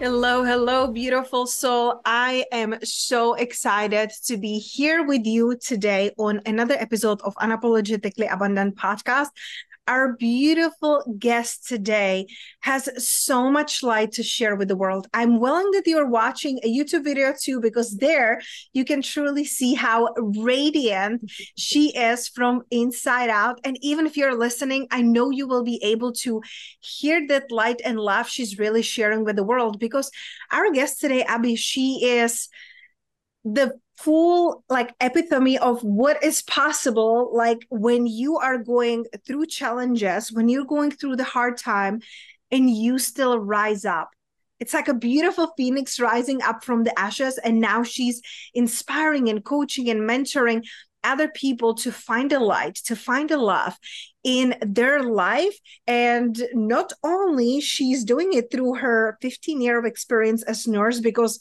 Hello, hello, beautiful soul. I am so excited to be here with you today on another episode of Unapologetically Abundant podcast our beautiful guest today has so much light to share with the world. I'm willing that you are watching a YouTube video too, because there you can truly see how radiant she is from inside out. And even if you're listening, I know you will be able to hear that light and love she's really sharing with the world because our guest today, Abby, she is the full like epitome of what is possible like when you are going through challenges when you're going through the hard time and you still rise up. It's like a beautiful phoenix rising up from the ashes and now she's inspiring and coaching and mentoring other people to find a light to find a love in their life. And not only she's doing it through her 15 year of experience as nurse because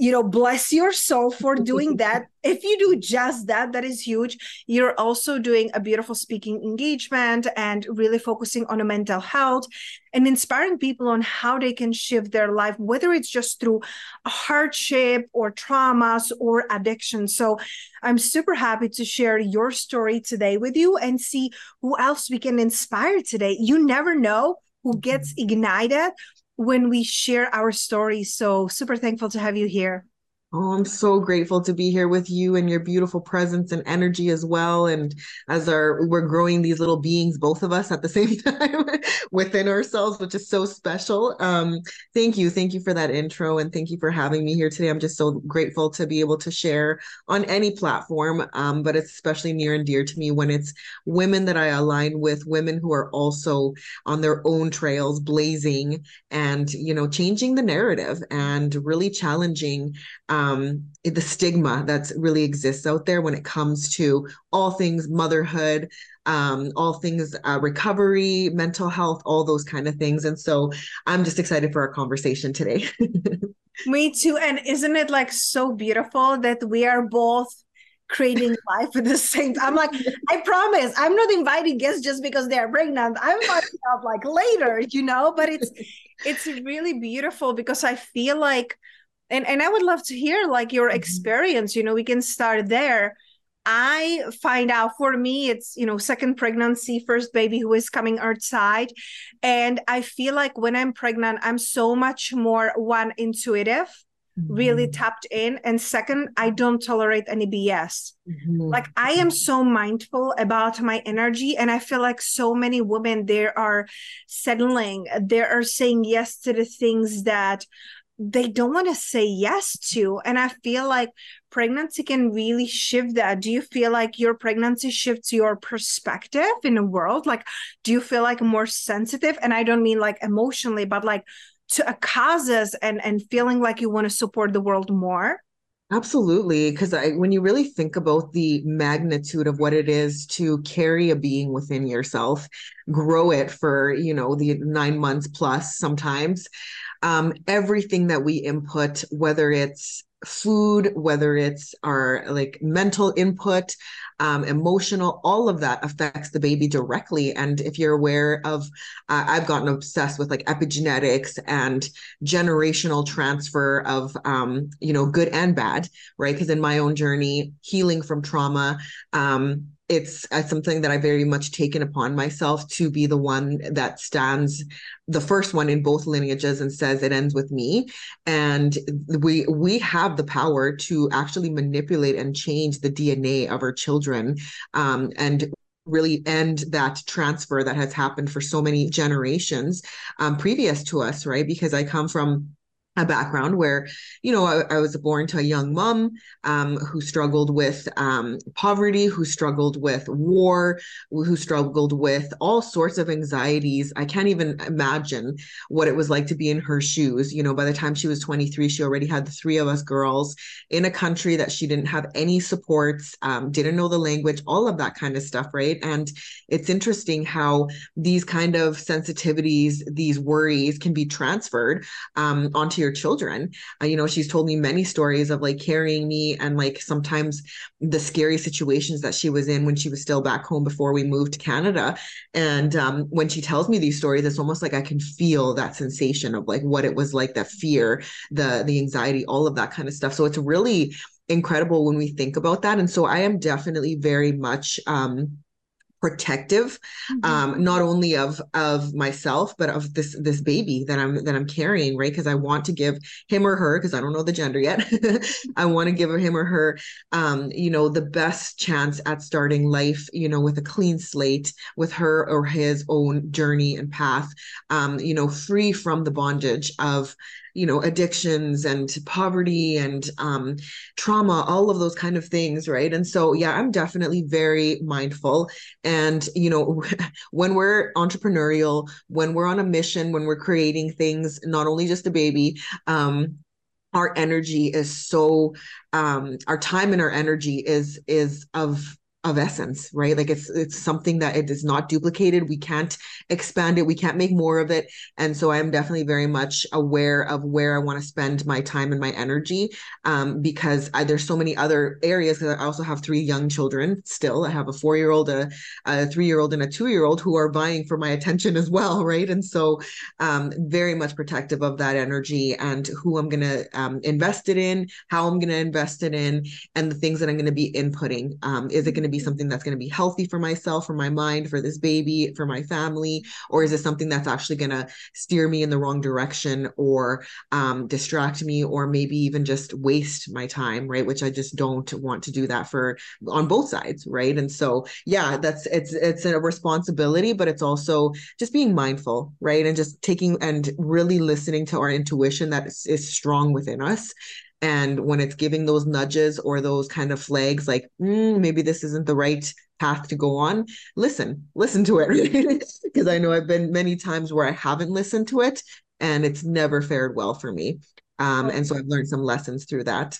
you know bless your soul for doing that. If you do just that that is huge. You're also doing a beautiful speaking engagement and really focusing on a mental health and inspiring people on how they can shift their life whether it's just through a hardship or traumas or addiction. So i'm super happy to share your story today with you and see who else we can inspire today. You never know who gets mm-hmm. ignited when we share our stories. So super thankful to have you here. Oh, I'm so grateful to be here with you and your beautiful presence and energy as well. And as our we're growing these little beings, both of us at the same time within ourselves, which is so special. Um, thank you. Thank you for that intro and thank you for having me here today. I'm just so grateful to be able to share on any platform. Um, but it's especially near and dear to me when it's women that I align with, women who are also on their own trails, blazing and you know, changing the narrative and really challenging um, um, the stigma that really exists out there when it comes to all things motherhood, um, all things uh, recovery, mental health, all those kind of things. And so I'm just excited for our conversation today. Me too. And isn't it like so beautiful that we are both creating life at the same time. I'm like, I promise, I'm not inviting guests just because they're pregnant. I'm inviting up like later, you know. But it's it's really beautiful because I feel like and and i would love to hear like your mm-hmm. experience you know we can start there i find out for me it's you know second pregnancy first baby who is coming outside and i feel like when i'm pregnant i'm so much more one intuitive mm-hmm. really tapped in and second i don't tolerate any bs mm-hmm. like i am so mindful about my energy and i feel like so many women there are settling they are saying yes to the things that they don't want to say yes to. And I feel like pregnancy can really shift that. Do you feel like your pregnancy shifts your perspective in the world? Like, do you feel like more sensitive? And I don't mean like emotionally, but like to causes and and feeling like you want to support the world more. Absolutely, because I when you really think about the magnitude of what it is to carry a being within yourself, grow it for you know the nine months plus sometimes, um, everything that we input, whether it's food, whether it's our like mental input, um, emotional, all of that affects the baby directly. And if you're aware of, uh, I've gotten obsessed with like epigenetics and generational transfer of, um, you know, good and bad, right? Because in my own journey, healing from trauma, um, it's, it's something that I very much taken upon myself to be the one that stands the first one in both lineages and says it ends with me. And we we have the power to actually manipulate and change the dna of our children um, and really end that transfer that has happened for so many generations um, previous to us right? Because i come from a background where, you know, I, I was born to a young mom um, who struggled with um, poverty, who struggled with war, who struggled with all sorts of anxieties. I can't even imagine what it was like to be in her shoes. You know, by the time she was 23, she already had the three of us girls in a country that she didn't have any supports, um, didn't know the language, all of that kind of stuff, right? And it's interesting how these kind of sensitivities, these worries can be transferred um, onto your children. Uh, you know, she's told me many stories of like carrying me and like sometimes the scary situations that she was in when she was still back home before we moved to Canada. And um, when she tells me these stories, it's almost like I can feel that sensation of like what it was like, that fear, the the anxiety, all of that kind of stuff. So it's really incredible when we think about that. And so I am definitely very much um protective mm-hmm. um not only of of myself but of this this baby that i'm that i'm carrying right because i want to give him or her because i don't know the gender yet i want to give him or her um you know the best chance at starting life you know with a clean slate with her or his own journey and path um you know free from the bondage of you know addictions and poverty and um, trauma all of those kind of things right? And so yeah i'm definitely very mindful. And you know when we're entrepreneurial when we're on a mission when we're creating things not only just a baby um, our energy is so um our time and our energy is is of of essence right? Like it's it's something that it is not duplicated. We can't expand it. We can't make more of it. And so i'm definitely very much aware of where i want to spend my time and my energy um, because I, there's so many other areas because i also have three young children still. I have a four year old a, a three year old and a two year old who are vying for my attention as well right? And so um, very much protective of that energy and who i'm going to um, invest it in how i'm going to invest it in and the things that i'm going to be inputting. Um, is it going to be something that's going to be healthy for myself, for my mind, for this baby, for my family? Or is it something that's actually going to steer me in the wrong direction or um, distract me or maybe even just waste my time, right? Which I just don't want to do that for on both sides, right? And so, yeah, that's it's it's a responsibility, but it's also just being mindful, right? And just taking and really listening to our intuition that is, is strong within us and when it's giving those nudges or those kind of flags, like mm, maybe this isn't the right path to go on, listen, listen to it. Because I know I've been many times where I haven't listened to it and it's never fared well for me. Um, and so I've learned some lessons through that.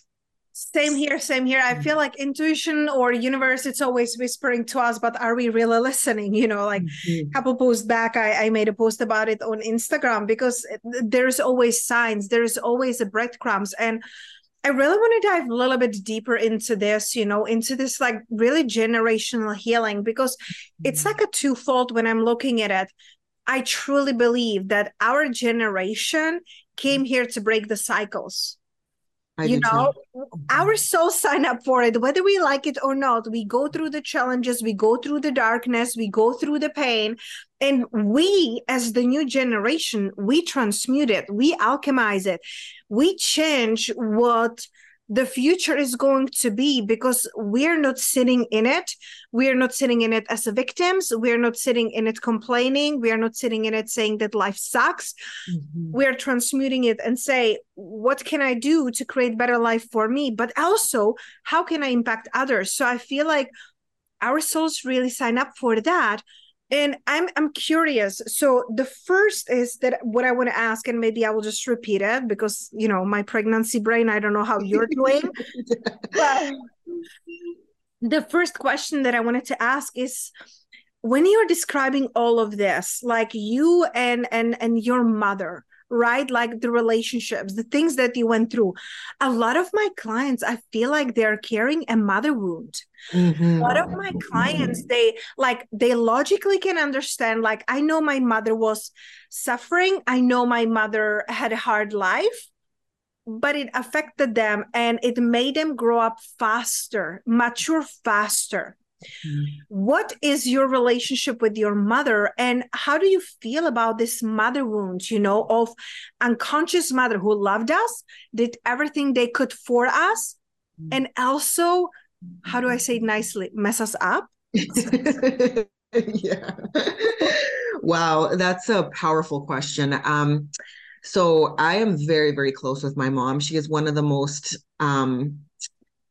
Same here, same here. I feel like intuition or universe, it's always whispering to us, but are we really listening? You know, like mm-hmm. a couple posts back, I, I made a post about it on Instagram because there's always signs, there's always a breadcrumbs. And I really want to dive a little bit deeper into this, you know, into this like really generational healing because it's mm-hmm. like a twofold when I'm looking at it. I truly believe that our generation came here to break the cycles I you know too. our souls sign up for it whether we like it or not we go through the challenges we go through the darkness we go through the pain and we as the new generation we transmute it we alchemize it we change what the future is going to be because we're not sitting in it. We're not sitting in it as victims. We're not sitting in it complaining. We are not sitting in it saying that life sucks. Mm-hmm. We're transmuting it and say, what can I do to create better life for me? But also, how can I impact others? So I feel like our souls really sign up for that and i'm i'm curious. So the first is that what i want to ask and maybe i will just repeat it because you know my pregnancy brain i don't know how you're doing. But the first question that i wanted to ask is when you're describing all of this like you and and and your mother right? Like the relationships the things that you went through. A lot of my clients i feel like they're carrying a mother wound. Mm-hmm. a lot of my clients they like they logically can understand like i know my mother was suffering. I know my mother had a hard life but it affected them and it made them grow up faster mature faster Mm-hmm. What is your relationship with your mother, and how do you feel about this mother wound? You know, of unconscious mother who loved us, did everything they could for us, mm-hmm. and also, how do I say nicely, mess us up? yeah. wow, that's a powerful question. Um, so I am very, very close with my mom. She is one of the most um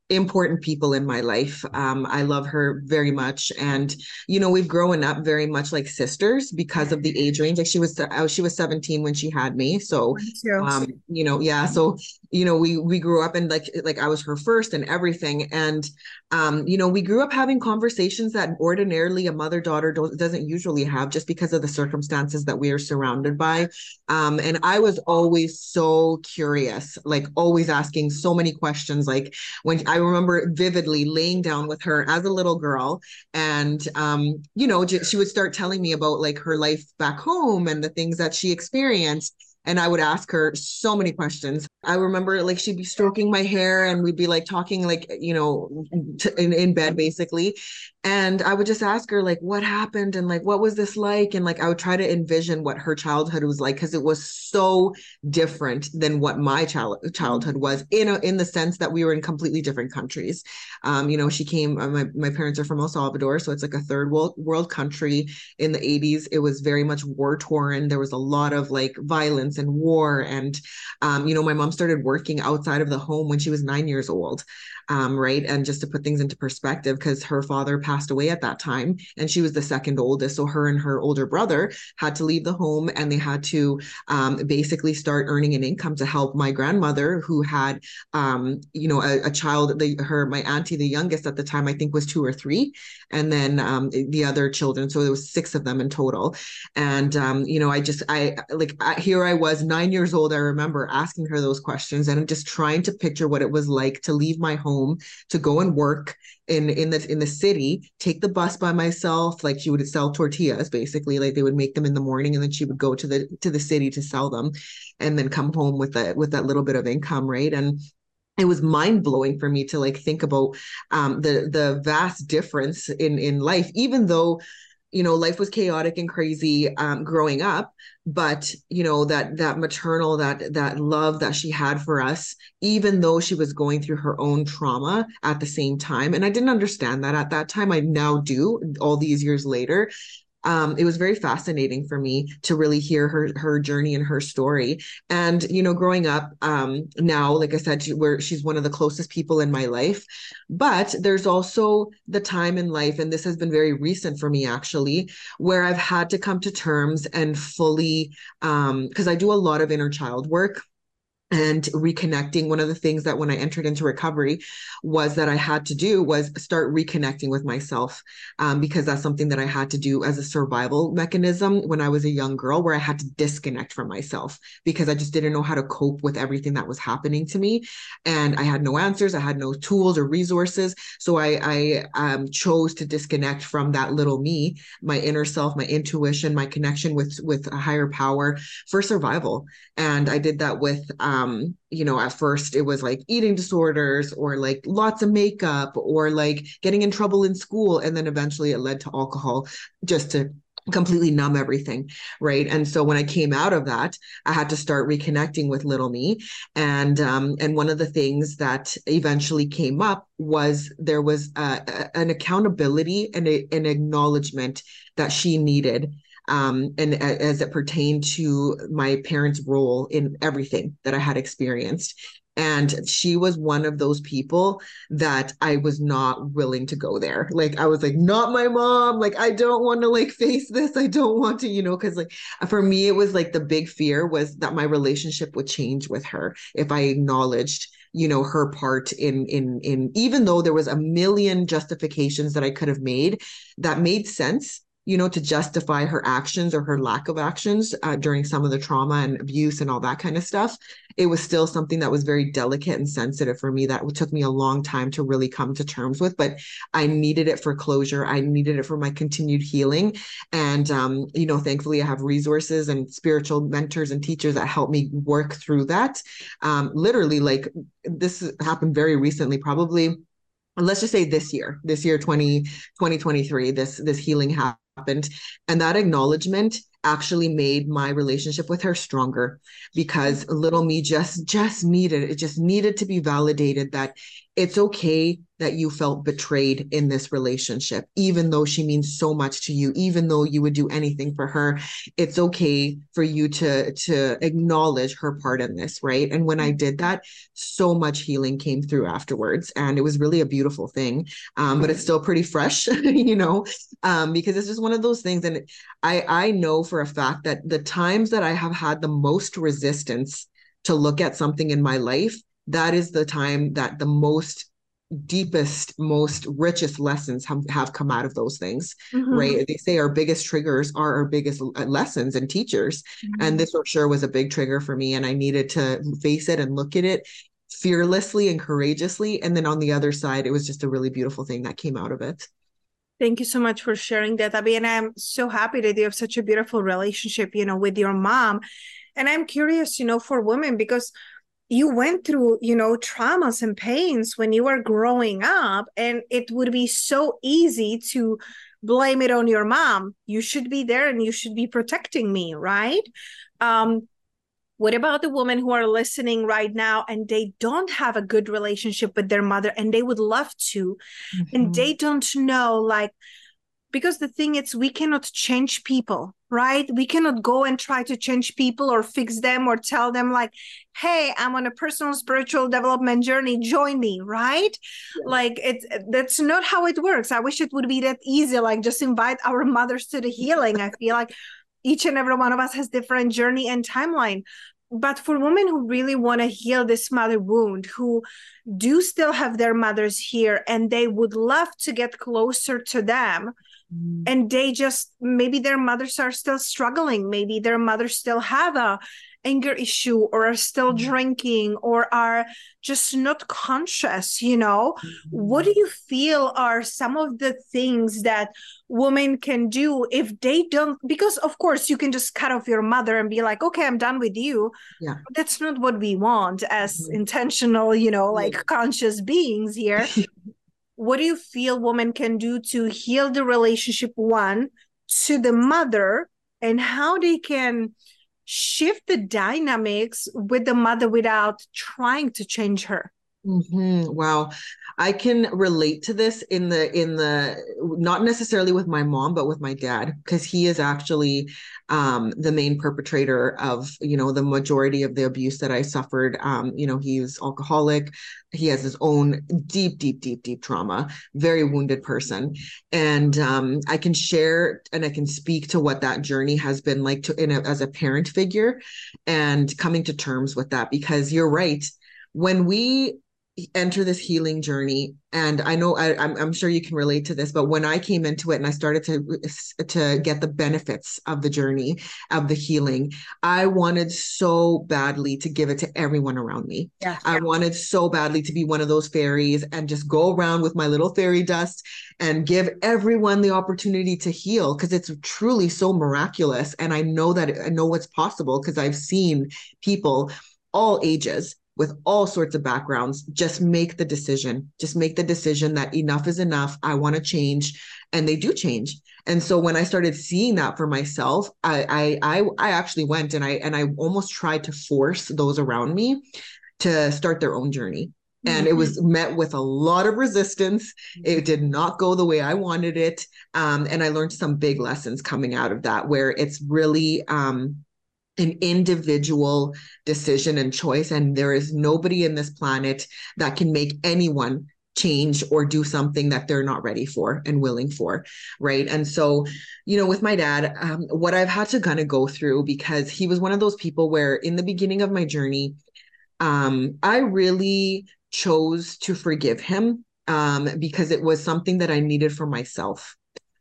important people in my life. Um, I love her very much, and you know we've grown up very much like sisters because of the age range. Like she was, she was seventeen when she had me, so um, you know, yeah. So you know, we we grew up and like like I was her first and everything, and um, you know, we grew up having conversations that ordinarily a mother daughter doesn't usually have just because of the circumstances that we are surrounded by. Um, and I was always so curious, like always asking so many questions. Like when I remember vividly laying down with her as a little girl, and um, you know, she would start telling me about like her life back home and the things that she experienced and I would ask her so many questions. I remember like she'd be stroking my hair and we'd be like talking like you know t- in, in bed basically and I would just ask her like what happened and like what was this like and like I would try to envision what her childhood was like because it was so different than what my child childhood was in a, in the sense that we were in completely different countries. Um, you know, she came. Uh, my my parents are from El Salvador, so it's like a third world world country. In the '80s, it was very much war torn. There was a lot of like violence and war, and um, you know, my mom started working outside of the home when she was nine years old um, right? And just to put things into perspective, because her father passed away at that time and she was the second oldest. So her and her older brother had to leave the home and they had to um, basically start earning an income to help my grandmother, who had, um, you know, a, a, child, the, her, my auntie, the youngest at the time, I think was two or three, and then um, the other children. So there was six of them in total. And, um, you know, I just, I like, here I was nine years old. I remember asking her those questions and just trying to picture what it was like to leave my home home to go and work in in the in the city take the bus by myself like she would sell tortillas basically like they would make them in the morning and then she would go to the to the city to sell them and then come home with that with that little bit of income right? And it was mind blowing for me to like think about um, the the vast difference in in life even though you know life was chaotic and crazy um, growing up but you know that that maternal that that love that she had for us even though she was going through her own trauma at the same time and i didn't understand that at that time i now do all these years later um, it was very fascinating for me to really hear her her journey and her story. And you know, growing up um, now, like I said, she, where she's one of the closest people in my life. But there's also the time in life, and this has been very recent for me actually, where I've had to come to terms and fully, because um, I do a lot of inner child work and reconnecting one of the things that when i entered into recovery was that i had to do was start reconnecting with myself um, because that's something that i had to do as a survival mechanism when i was a young girl where i had to disconnect from myself because i just didn't know how to cope with everything that was happening to me. And i had no answers i had no tools or resources. So i i um, chose to disconnect from that little me my inner self my intuition my connection with with a higher power for survival. And i did that with um, um you know at first it was like eating disorders or like lots of makeup or like getting in trouble in school and then eventually it led to alcohol just to completely numb everything right? And so when i came out of that i had to start reconnecting with little me. And um and one of the things that eventually came up was there was uh, an accountability and a, an acknowledgement that she needed um, and as it pertained to my parents' role in everything that I had experienced. And she was one of those people that I was not willing to go there. Like, I was like, not my mom. Like, I don't want to like face this. I don't want to, you know, because like for me, it was like the big fear was that my relationship would change with her if I acknowledged you know her part in in in even though there was a million justifications that I could have made that made sense you know, to justify her actions or her lack of actions uh, during some of the trauma and abuse and all that kind of stuff. It was still something that was very delicate and sensitive for me that took me a long time to really come to terms with. But I needed it for closure. I needed it for my continued healing. And, um, you know, thankfully I have resources and spiritual mentors and teachers that help me work through that. Um, literally, like this happened very recently, probably let's just say this year this year 20 2023 this this healing happened and that acknowledgement actually made my relationship with her stronger because little me just just needed it just needed to be validated that it's okay that you felt betrayed in this relationship even though she means so much to you even though you would do anything for her it's okay for you to to acknowledge her part in this right? And when i did that so much healing came through afterwards and it was really a beautiful thing um, but it's still pretty fresh you know? Um, because it's just one of those things and i i know for a fact that the times that i have had the most resistance to look at something in my life that is the time that the most deepest most richest lessons have, have come out of those things mm-hmm. right they say our biggest triggers are our biggest uh, lessons and teachers mm-hmm. and this for sure was a big trigger for me and i needed to face it and look at it fearlessly and courageously and then on the other side it was just a really beautiful thing that came out of it Thank you so much for sharing that, Abby. And I'm so happy that you have such a beautiful relationship, you know, with your mom. And I'm curious, you know, for women, because you went through you know traumas and pains when you were growing up and it would be so easy to blame it on your mom you should be there and you should be protecting me right um what about the women who are listening right now and they don't have a good relationship with their mother and they would love to mm-hmm. and they don't know like because the thing is we cannot change people right? We cannot go and try to change people or fix them or tell them like hey i'm on a personal spiritual development journey join me right? Yeah. like it's that's not how it works. I wish it would be that easy like just invite our mothers to the healing. I feel like each and every one of us has different journey and timeline. But for women who really want to heal this mother wound who do still have their mothers here and they would love to get closer to them mm. and they just maybe their mothers are still struggling maybe their mothers still have a anger issue or are still mm. drinking or are just not conscious you know mm-hmm. what do you feel are some of the things that women can do if they don't because of course you can just cut off your mother and be like okay i'm done with you yeah that's not what we want as mm-hmm. intentional you know like conscious beings here what do you feel women can do to heal the relationship one to the mother and how they can shift the dynamics with the mother without trying to change her Mm-hmm. Wow. I can relate to this in the in the not necessarily with my mom but with my dad because he is actually um the main perpetrator of you know the majority of the abuse that I suffered. Um you know he's alcoholic. He has his own deep deep deep deep trauma. Very wounded person. And um I can share and I can speak to what that journey has been like to in a, as a parent figure and coming to terms with that because you're right. When we enter this healing journey. And i know I, am I'm, I'm sure you can relate to this but when i came into it and i started to to get the benefits of the journey of the healing i wanted so badly to give it to everyone around me. Yeah, i yeah. wanted so badly to be one of those fairies and just go around with my little fairy dust and give everyone the opportunity to heal because it's truly so miraculous. And i know that i know what's possible because i've seen people all ages with all sorts of backgrounds just make the decision. Just make the decision that enough is enough. I want to change. And they do change. And so when i started seeing that for myself I, I i i actually went and i and i almost tried to force those around me to start their own journey. And it was mm-hmm. met with a lot of resistance. It did not go the way i wanted it. Um, and i learned some big lessons coming out of that where it's really um, an individual decision and choice. And there is nobody in this planet that can make anyone change or do something that they're not ready for and willing for. Right. And so, you know, with my dad, um, what I've had to kind of go through because he was one of those people where in the beginning of my journey, um, I really chose to forgive him um, because it was something that I needed for myself.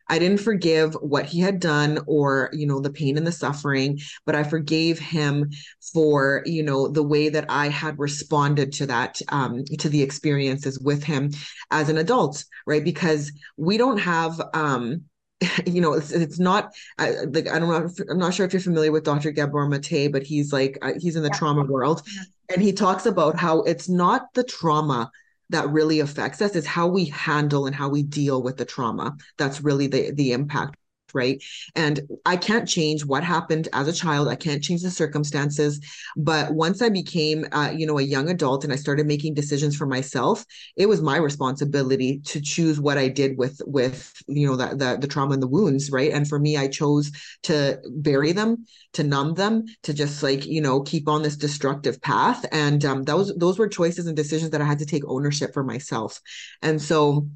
I didn't forgive what he had done or, you know, the pain and the suffering, but I forgave him for, you know, the way that I had responded to that, um, to the experiences with him as an adult, right? Because we don't have, um, you know, it's, it's not uh, like I don't know. I'm not sure if you're familiar with Dr. Gabor Mate, but he's like uh, he's in the yeah. trauma world, and he talks about how it's not the trauma that really affects us is how we handle and how we deal with the trauma. That's really the the impact right? And i can't change what happened as a child. I can't change the circumstances. But once i became uh, you know a young adult and i started making decisions for myself it was my responsibility to choose what i did with with you know the, the, the trauma and the wounds right? And for me i chose to bury them to numb them to just like you know keep on this destructive path. And um, those those were choices and decisions that i had to take ownership for myself. And so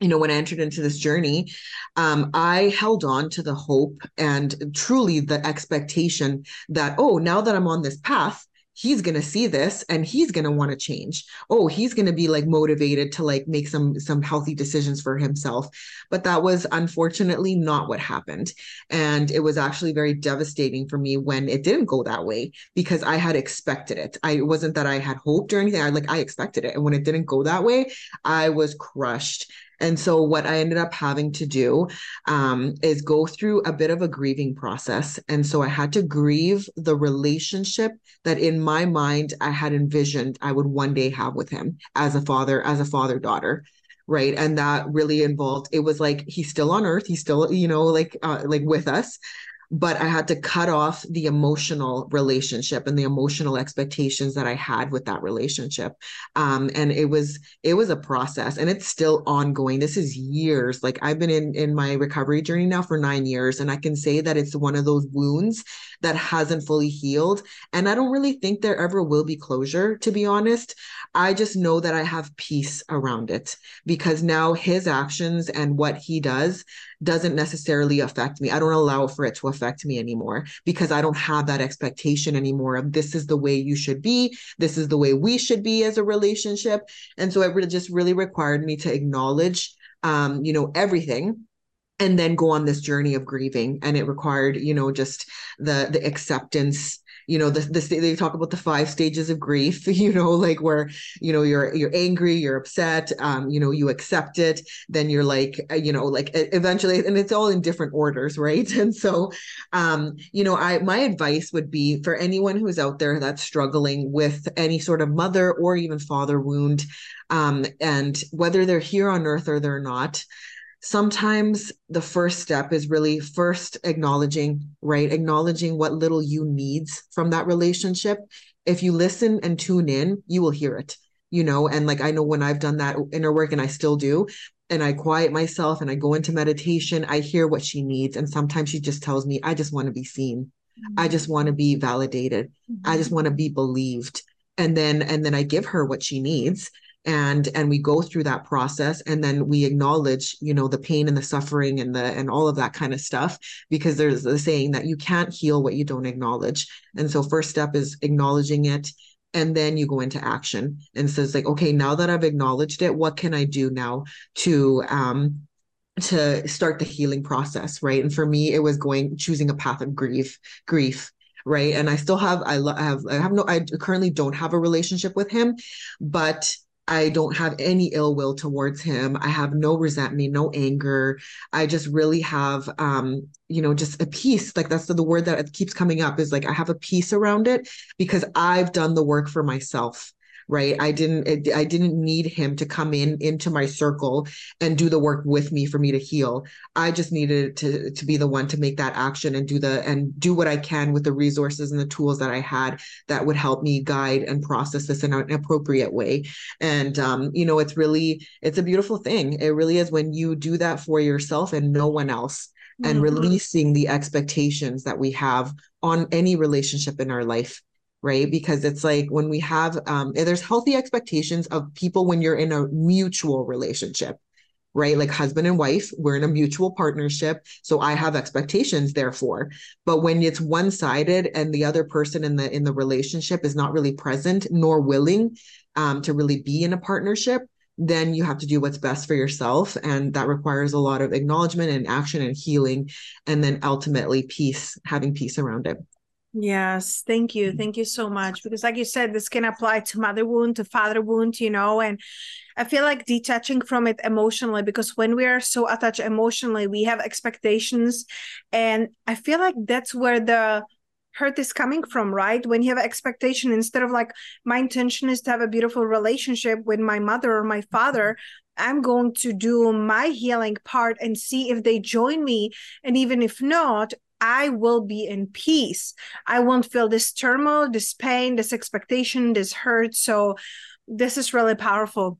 you know when i entered into this journey um, i held on to the hope and truly the expectation that oh now that i'm on this path he's going to see this and he's going to want to change. Oh he's going to be like motivated to like make some some healthy decisions for himself. But that was unfortunately not what happened. And it was actually very devastating for me when it didn't go that way because i had expected it. I wasn't that i had hoped or anything. I like i expected it. And when it didn't go that way i was crushed and so, what I ended up having to do um, is go through a bit of a grieving process. And so, I had to grieve the relationship that in my mind I had envisioned I would one day have with him as a father, as a father daughter right and that really involved it was like he's still on earth he's still you know like uh, like with us but I had to cut off the emotional relationship and the emotional expectations that I had with that relationship. Um, and it was it was a process, and it's still ongoing. This is years. Like I've been in in my recovery journey now for nine years, and I can say that it's one of those wounds that hasn't fully healed. And I don't really think there ever will be closure, to be honest. I just know that I have peace around it because now his actions and what he does doesn't necessarily affect me. I don't allow for it to affect me anymore because I don't have that expectation anymore of this is the way you should be. This is the way we should be as a relationship. And so it really just really required me to acknowledge um, you know, everything and then go on this journey of grieving. And it required you know just the the acceptance you know the, the they talk about the five stages of grief you know like where you know you're you're angry you're upset um you know you accept it. Then you're like uh, you know like eventually and it's all in different orders right? And so um you know i my advice would be for anyone who's out there that's struggling with any sort of mother or even father wound um and whether they're here on earth or they're not sometimes the first step is really first acknowledging, right? Acknowledging what little you needs from that relationship. If you listen and tune in, you will hear it, you know? And like I know when I've done that inner work and I still do, and I quiet myself and I go into meditation, I hear what she needs. And sometimes she just tells me, I just want to be seen. Mm-hmm. I just want to be validated. Mm-hmm. I just want to be believed. And then and then I give her what she needs and and we go through that process and then we acknowledge you know the pain and the suffering and the and all of that kind of stuff because there's the saying that you can't heal what you don't acknowledge. And so first step is acknowledging it and then you go into action. And says like okay now that i've acknowledged it what can i do now to um to start the healing process right? And for me it was going choosing a path of grief grief right? And i still have i have i have no i currently don't have a relationship with him but I don't have any ill will towards him. I have no resentment, no anger. I just really have, um, you know, just a peace. Like that's the, the word that keeps coming up is like I have a peace around it because I've done the work for myself right? I didn't i didn't need him to come in into my circle and do the work with me for me to heal. I just needed to to be the one to make that action and do the and do what i can with the resources and the tools that i had that would help me guide and process this in an appropriate way. And um, you know it's really it's a beautiful thing. It really is when you do that for yourself and no one else and mm-hmm. releasing the expectations that we have on any relationship in our life right? Because it's like when we have um there's healthy expectations of people when you're in a mutual relationship right? Like husband and wife we're in a mutual partnership so i have expectations therefore. But when it's one sided and the other person in the in the relationship is not really present nor willing um, to really be in a partnership then you have to do what's best for yourself and that requires a lot of acknowledgement and action and healing and then ultimately peace having peace around it Yes, thank you. Mm-hmm. Thank you so much. Because, like you said, this can apply to mother wound, to father wound, you know, and I feel like detaching from it emotionally because when we are so attached emotionally, we have expectations. And I feel like that's where the hurt is coming from, right? When you have expectation, instead of like, my intention is to have a beautiful relationship with my mother or my father, I'm going to do my healing part and see if they join me. And even if not, I will be in peace. I won't feel this turmoil, this pain, this expectation, this hurt. So, this is really powerful.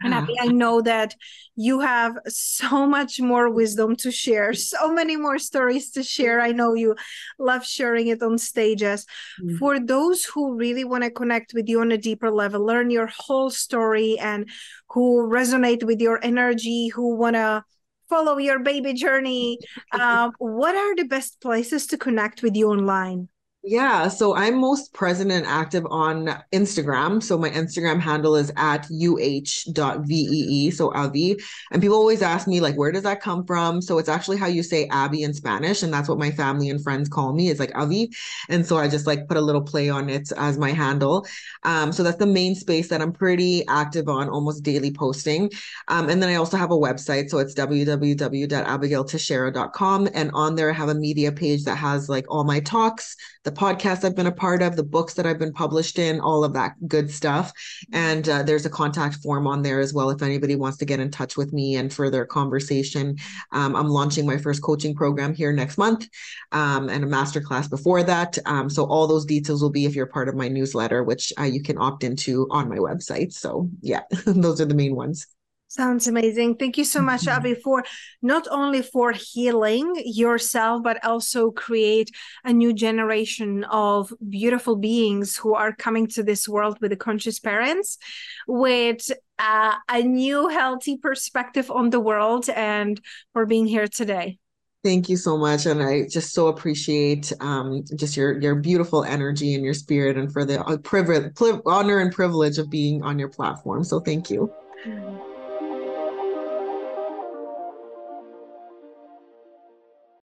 And I, I know that you have so much more wisdom to share, so many more stories to share. I know you love sharing it on stages. Mm-hmm. For those who really want to connect with you on a deeper level, learn your whole story, and who resonate with your energy, who want to follow your baby journey, uh, what are the best places to connect with you online? Yeah, so I'm most present and active on Instagram. So my Instagram handle is at uh.vee. So Avi. And people always ask me, like, where does that come from? So it's actually how you say Abby in Spanish. And that's what my family and friends call me is like Avi. And so I just like put a little play on it as my handle. Um, so that's the main space that I'm pretty active on, almost daily posting. Um, and then I also have a website. So it's www.abigailteixeira.com. And on there, I have a media page that has like all my talks, the podcasts I've been a part of, the books that I've been published in, all of that good stuff. And uh, there's a contact form on there as well if anybody wants to get in touch with me and further conversation. Um, I'm launching my first coaching program here next month um, and a masterclass before that. Um, so all those details will be if you're part of my newsletter, which uh, you can opt into on my website. So yeah, those are the main ones. Sounds amazing. Thank you so much, mm-hmm. Abby, for not only for healing yourself, but also create a new generation of beautiful beings who are coming to this world with a conscious parents, with uh, a new healthy perspective on the world, and for being here today. Thank you so much, and I just so appreciate um, just your your beautiful energy and your spirit, and for the uh, privilege, honor, and privilege of being on your platform. So thank you. Mm-hmm.